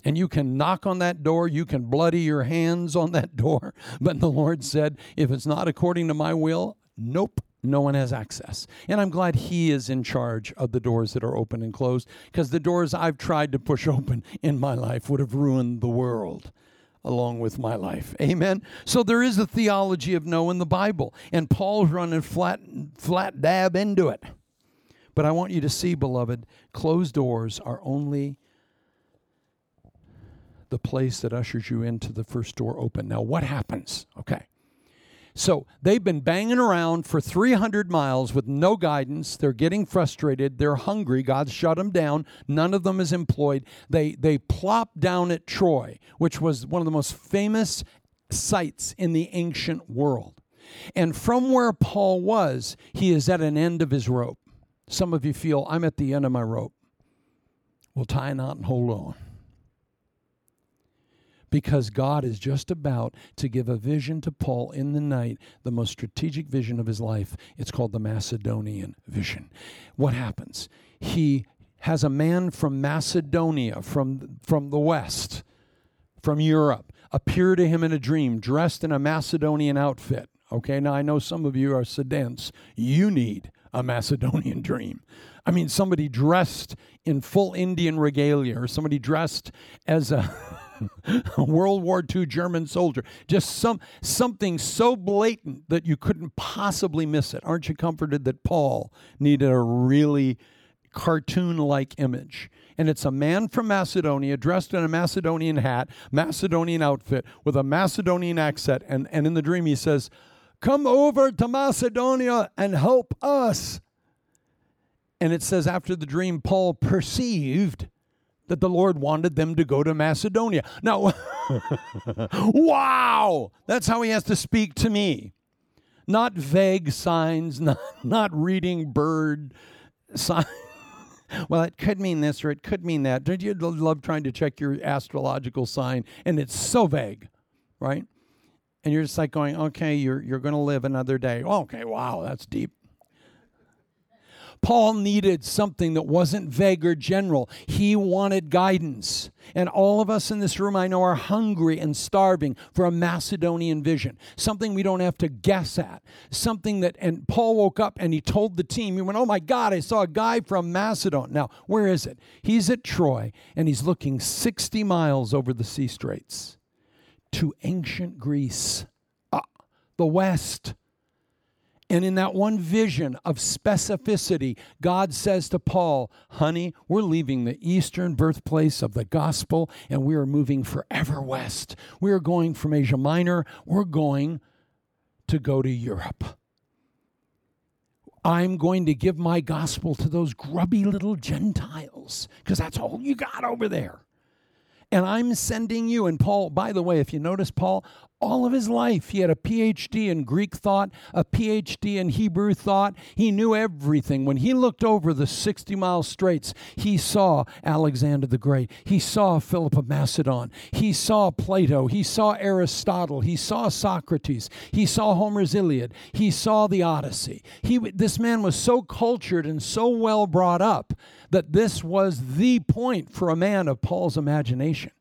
And you can knock on that door, you can bloody your hands on that door, but the Lord said, if it's not according to my will, nope, no one has access. And I'm glad He is in charge of the doors that are open and closed, because the doors I've tried to push open in my life would have ruined the world along with my life. Amen. So there is a theology of no in the Bible, and Paul's running flat flat dab into it. But I want you to see, beloved, closed doors are only the place that ushers you into the first door open. Now, what happens? Okay. So they've been banging around for 300 miles with no guidance. They're getting frustrated. They're hungry. God's shut them down. None of them is employed. They, they plop down at Troy, which was one of the most famous sites in the ancient world. And from where Paul was, he is at an end of his rope. Some of you feel, I'm at the end of my rope. Well, tie a knot and hold on because God is just about to give a vision to Paul in the night, the most strategic vision of his life. It's called the Macedonian vision. What happens? He has a man from Macedonia, from, from the west, from Europe, appear to him in a dream, dressed in a Macedonian outfit. Okay, now I know some of you are sedents. You need a Macedonian dream. I mean, somebody dressed in full Indian regalia or somebody dressed as a. World War II German soldier. Just some something so blatant that you couldn't possibly miss it. Aren't you comforted that Paul needed a really cartoon-like image? And it's a man from Macedonia dressed in a Macedonian hat, Macedonian outfit, with a Macedonian accent. And, and in the dream, he says, Come over to Macedonia and help us. And it says, after the dream, Paul perceived that the Lord wanted them to go to Macedonia. Now, wow, that's how he has to speak to me. Not vague signs, not, not reading bird signs. well, it could mean this or it could mean that. Don't you love trying to check your astrological sign and it's so vague, right? And you're just like going, okay, you're, you're going to live another day. Okay, wow, that's deep. Paul needed something that wasn't vague or general. He wanted guidance. And all of us in this room, I know, are hungry and starving for a Macedonian vision, something we don't have to guess at. Something that, and Paul woke up and he told the team, he went, Oh my God, I saw a guy from Macedon. Now, where is it? He's at Troy and he's looking 60 miles over the sea straits to ancient Greece, uh, the West. And in that one vision of specificity, God says to Paul, Honey, we're leaving the eastern birthplace of the gospel and we are moving forever west. We are going from Asia Minor, we're going to go to Europe. I'm going to give my gospel to those grubby little Gentiles because that's all you got over there. And I'm sending you. And Paul, by the way, if you notice, Paul, all of his life, he had a PhD in Greek thought, a PhD in Hebrew thought. He knew everything. When he looked over the 60 mile straits, he saw Alexander the Great. He saw Philip of Macedon. He saw Plato. He saw Aristotle. He saw Socrates. He saw Homer's Iliad. He saw the Odyssey. He, this man was so cultured and so well brought up that this was the point for a man of Paul's imagination.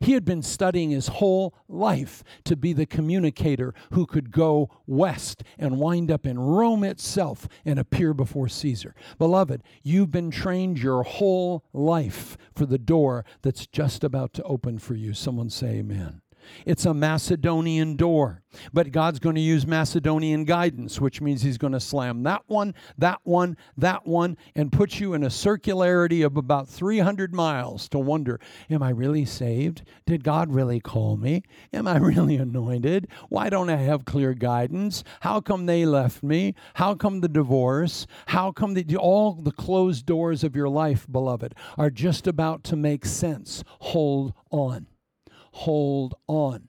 He had been studying his whole life to be the communicator who could go west and wind up in Rome itself and appear before Caesar. Beloved, you've been trained your whole life for the door that's just about to open for you. Someone say, Amen. It's a Macedonian door. But God's going to use Macedonian guidance, which means He's going to slam that one, that one, that one, and put you in a circularity of about 300 miles to wonder Am I really saved? Did God really call me? Am I really anointed? Why don't I have clear guidance? How come they left me? How come the divorce? How come the, all the closed doors of your life, beloved, are just about to make sense? Hold on hold on.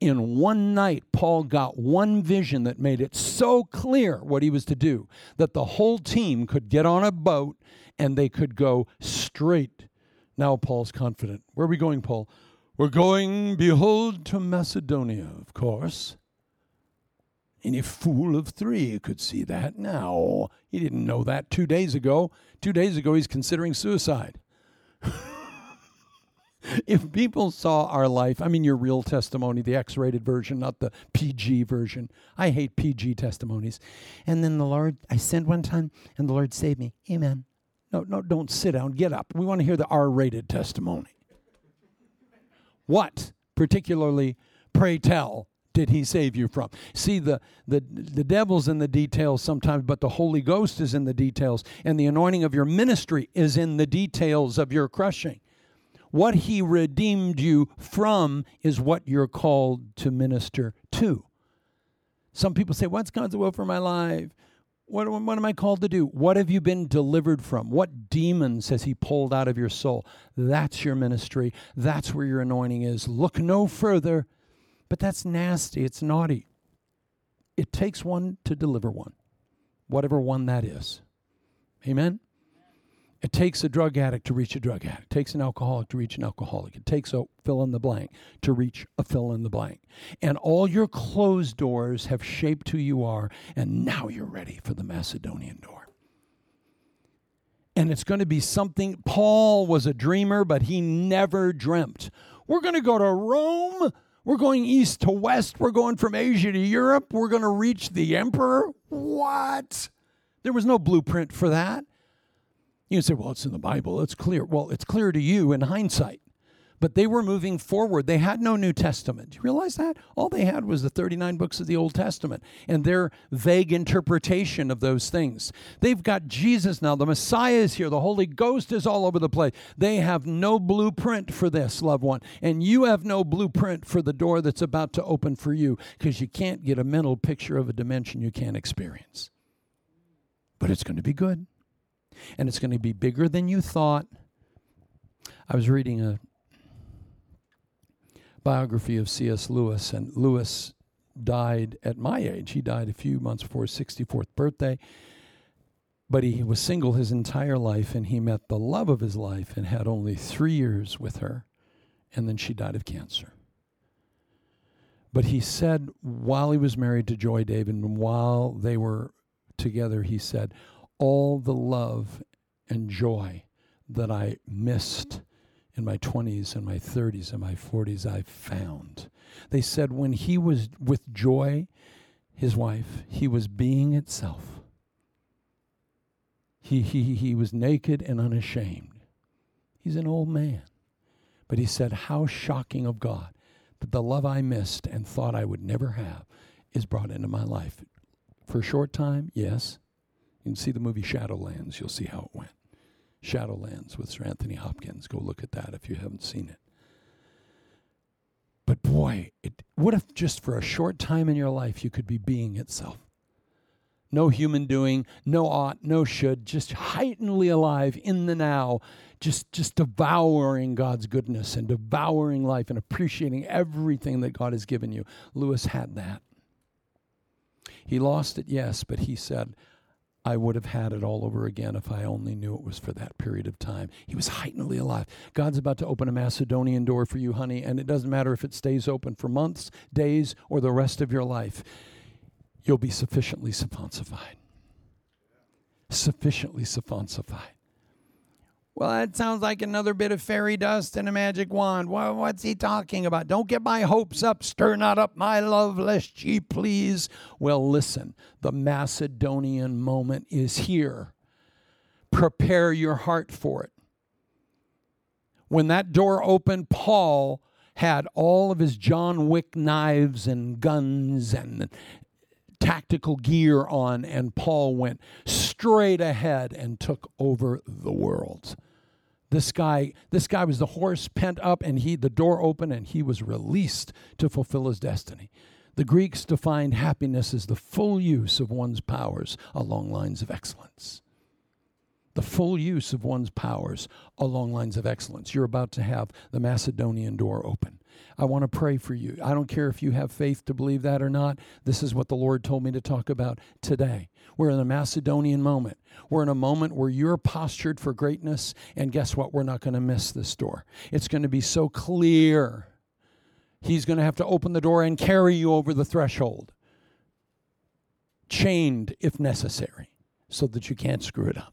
In one night, Paul got one vision that made it so clear what he was to do that the whole team could get on a boat and they could go straight. Now, Paul's confident. Where are we going, Paul? We're going, behold, to Macedonia, of course. Any fool of three could see that now. He didn't know that two days ago. Two days ago, he's considering suicide. if people saw our life, I mean, your real testimony, the X rated version, not the PG version. I hate PG testimonies. And then the Lord, I sinned one time and the Lord saved me. Amen. No, no, don't sit down. Get up. We want to hear the R rated testimony. What, particularly, pray tell, did he save you from? See, the, the, the devil's in the details sometimes, but the Holy Ghost is in the details, and the anointing of your ministry is in the details of your crushing. What he redeemed you from is what you're called to minister to. Some people say, What's God's will for my life? What, what am I called to do? What have you been delivered from? What demons has He pulled out of your soul? That's your ministry. That's where your anointing is. Look no further. But that's nasty. It's naughty. It takes one to deliver one, whatever one that is. Amen? It takes a drug addict to reach a drug addict. It takes an alcoholic to reach an alcoholic. It takes a fill in the blank to reach a fill in the blank. And all your closed doors have shaped who you are, and now you're ready for the Macedonian door. And it's going to be something. Paul was a dreamer, but he never dreamt. We're going to go to Rome. We're going east to west. We're going from Asia to Europe. We're going to reach the emperor. What? There was no blueprint for that. You say, well, it's in the Bible. It's clear. Well, it's clear to you in hindsight. But they were moving forward. They had no New Testament. Do you realize that? All they had was the 39 books of the Old Testament and their vague interpretation of those things. They've got Jesus now. The Messiah is here. The Holy Ghost is all over the place. They have no blueprint for this, loved one. And you have no blueprint for the door that's about to open for you because you can't get a mental picture of a dimension you can't experience. But it's going to be good and it's going to be bigger than you thought. I was reading a biography of C.S. Lewis, and Lewis died at my age. He died a few months before his 64th birthday. But he was single his entire life, and he met the love of his life and had only three years with her, and then she died of cancer. But he said while he was married to Joy Davidman and while they were together, he said, all the love and joy that I missed in my 20s and my 30s and my 40s, I found. They said when he was with Joy, his wife, he was being itself. He, he, he was naked and unashamed. He's an old man. But he said, How shocking of God that the love I missed and thought I would never have is brought into my life. For a short time, yes. Can see the movie Shadowlands. You'll see how it went. Shadowlands with Sir Anthony Hopkins. Go look at that if you haven't seen it. But boy, it, what if just for a short time in your life you could be being itself? no human doing, no ought, no should, just heightenedly alive in the now, just just devouring God's goodness and devouring life and appreciating everything that God has given you. Lewis had that. He lost it, yes, but he said, I would have had it all over again if I only knew it was for that period of time. He was heightenedly alive. God's about to open a Macedonian door for you, honey, and it doesn't matter if it stays open for months, days, or the rest of your life. You'll be sufficiently saphoncified. Sufficiently saphoncified. Well, that sounds like another bit of fairy dust and a magic wand. Well, what's he talking about? Don't get my hopes up. Stir not up my love, lest ye please. Well, listen, the Macedonian moment is here. Prepare your heart for it. When that door opened, Paul had all of his John Wick knives and guns and tactical gear on, and Paul went straight ahead and took over the world. This guy, this guy was the horse pent up, and he the door opened, and he was released to fulfill his destiny. The Greeks defined happiness as the full use of one's powers along lines of excellence. The full use of one's powers along lines of excellence. You're about to have the Macedonian door open. I want to pray for you. I don't care if you have faith to believe that or not. This is what the Lord told me to talk about today. We're in a Macedonian moment. We're in a moment where you're postured for greatness, and guess what? We're not going to miss this door. It's going to be so clear. He's going to have to open the door and carry you over the threshold, chained if necessary, so that you can't screw it up.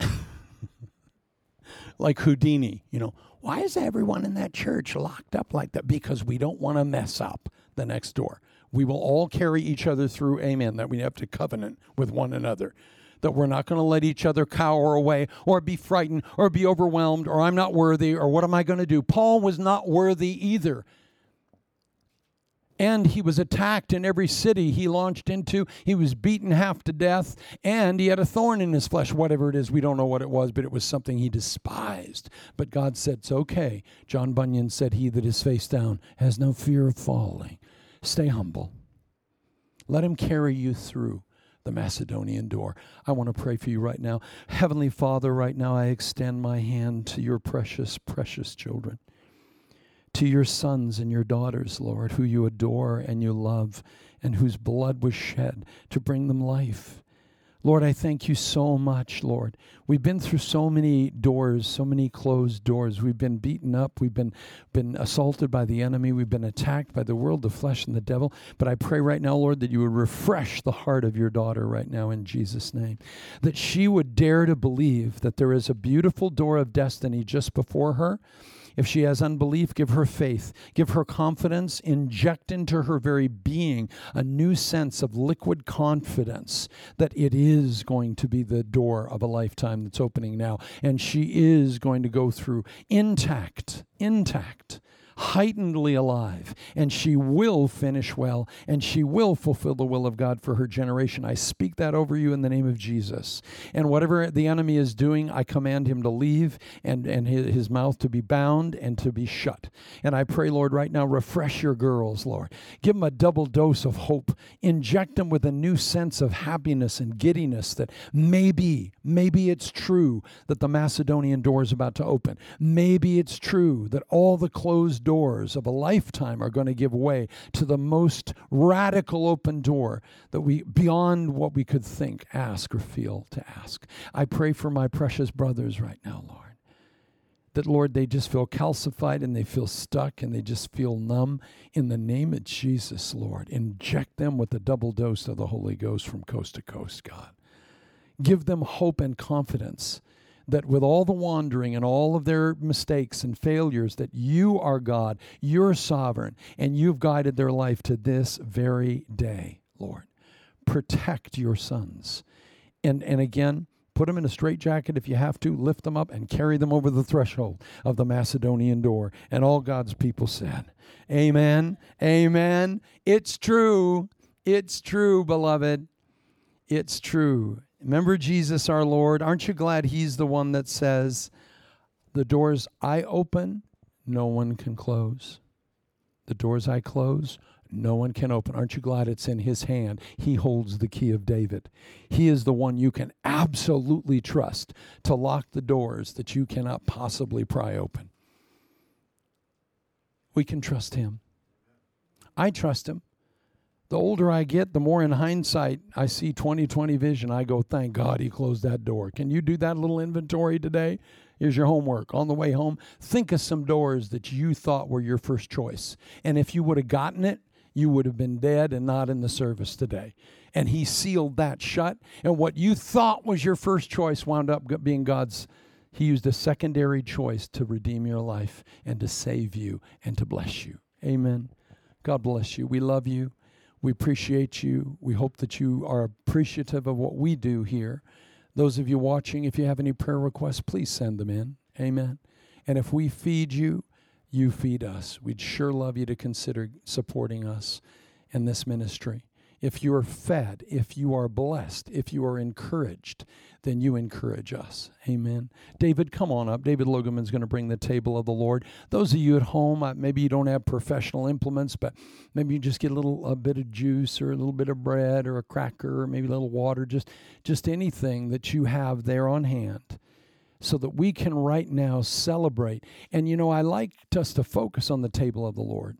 like Houdini, you know, why is everyone in that church locked up like that? Because we don't want to mess up the next door. We will all carry each other through, amen, that we have to covenant with one another. That we're not going to let each other cower away or be frightened or be overwhelmed or I'm not worthy or what am I going to do? Paul was not worthy either and he was attacked in every city he launched into. He was beaten half to death, and he had a thorn in his flesh, whatever it is. We don't know what it was, but it was something he despised. But God said, It's okay. John Bunyan said, He that is face down has no fear of falling. Stay humble. Let him carry you through the Macedonian door. I want to pray for you right now. Heavenly Father, right now I extend my hand to your precious, precious children to your sons and your daughters, Lord, who you adore and you love, and whose blood was shed to bring them life. Lord, I thank you so much, Lord. We've been through so many doors, so many closed doors. We've been beaten up. We've been, been assaulted by the enemy. We've been attacked by the world, the flesh, and the devil. But I pray right now, Lord, that you would refresh the heart of your daughter right now in Jesus' name. That she would dare to believe that there is a beautiful door of destiny just before her if she has unbelief, give her faith, give her confidence, inject into her very being a new sense of liquid confidence that it is going to be the door of a lifetime that's opening now. And she is going to go through intact, intact heightenedly alive, and she will finish well, and she will fulfill the will of God for her generation. I speak that over you in the name of Jesus. And whatever the enemy is doing, I command him to leave and, and his, his mouth to be bound and to be shut. And I pray, Lord, right now, refresh your girls, Lord. Give them a double dose of hope. Inject them with a new sense of happiness and giddiness that maybe, maybe it's true that the Macedonian door is about to open. Maybe it's true that all the closed doors of a lifetime are going to give way to the most radical open door that we, beyond what we could think, ask, or feel to ask. I pray for my precious brothers right now, Lord that, Lord, they just feel calcified and they feel stuck and they just feel numb. In the name of Jesus, Lord, inject them with a double dose of the Holy Ghost from coast to coast, God. Give them hope and confidence that with all the wandering and all of their mistakes and failures, that you are God, you're sovereign, and you've guided their life to this very day, Lord. Protect your sons. And, and again, put them in a straitjacket if you have to, lift them up and carry them over the threshold of the Macedonian door. And all God's people said, Amen. Amen. It's true. It's true, beloved. It's true. Remember Jesus our Lord? Aren't you glad He's the one that says, The doors I open, no one can close? The doors I close, no one can open. Aren't you glad it's in his hand? He holds the key of David. He is the one you can absolutely trust to lock the doors that you cannot possibly pry open. We can trust him. I trust him. The older I get, the more in hindsight I see 2020 vision. I go, thank God he closed that door. Can you do that little inventory today? Here's your homework. On the way home, think of some doors that you thought were your first choice. And if you would have gotten it, you would have been dead and not in the service today. And he sealed that shut. And what you thought was your first choice wound up being God's. He used a secondary choice to redeem your life and to save you and to bless you. Amen. God bless you. We love you. We appreciate you. We hope that you are appreciative of what we do here. Those of you watching, if you have any prayer requests, please send them in. Amen. And if we feed you, you feed us. We'd sure love you to consider supporting us in this ministry. If you are fed, if you are blessed, if you are encouraged, then you encourage us. Amen. David, come on up. David Loganman's going to bring the table of the Lord. Those of you at home, uh, maybe you don't have professional implements, but maybe you just get a little a bit of juice or a little bit of bread or a cracker or maybe a little water, just just anything that you have there on hand so that we can right now celebrate. And you know, I like us to focus on the table of the Lord.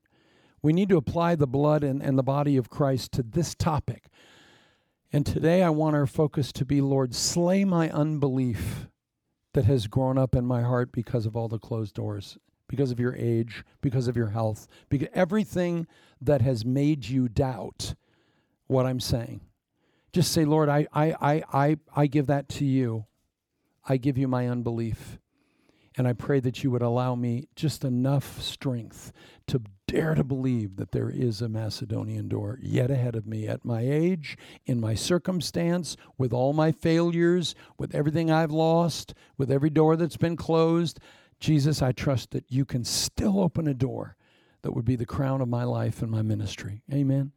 We need to apply the blood and, and the body of Christ to this topic. And today I want our focus to be Lord, slay my unbelief that has grown up in my heart because of all the closed doors, because of your age, because of your health, because everything that has made you doubt what I'm saying. Just say, Lord, I, I, I, I, I give that to you. I give you my unbelief. And I pray that you would allow me just enough strength to dare to believe that there is a Macedonian door yet ahead of me at my age, in my circumstance, with all my failures, with everything I've lost, with every door that's been closed. Jesus, I trust that you can still open a door that would be the crown of my life and my ministry. Amen.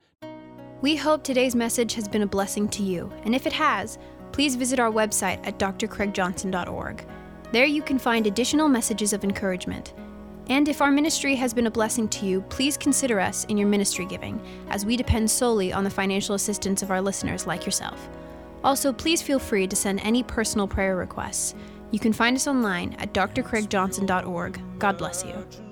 We hope today's message has been a blessing to you, and if it has, please visit our website at drcraigjohnson.org. There you can find additional messages of encouragement. And if our ministry has been a blessing to you, please consider us in your ministry giving, as we depend solely on the financial assistance of our listeners like yourself. Also, please feel free to send any personal prayer requests. You can find us online at drcraigjohnson.org. God bless you.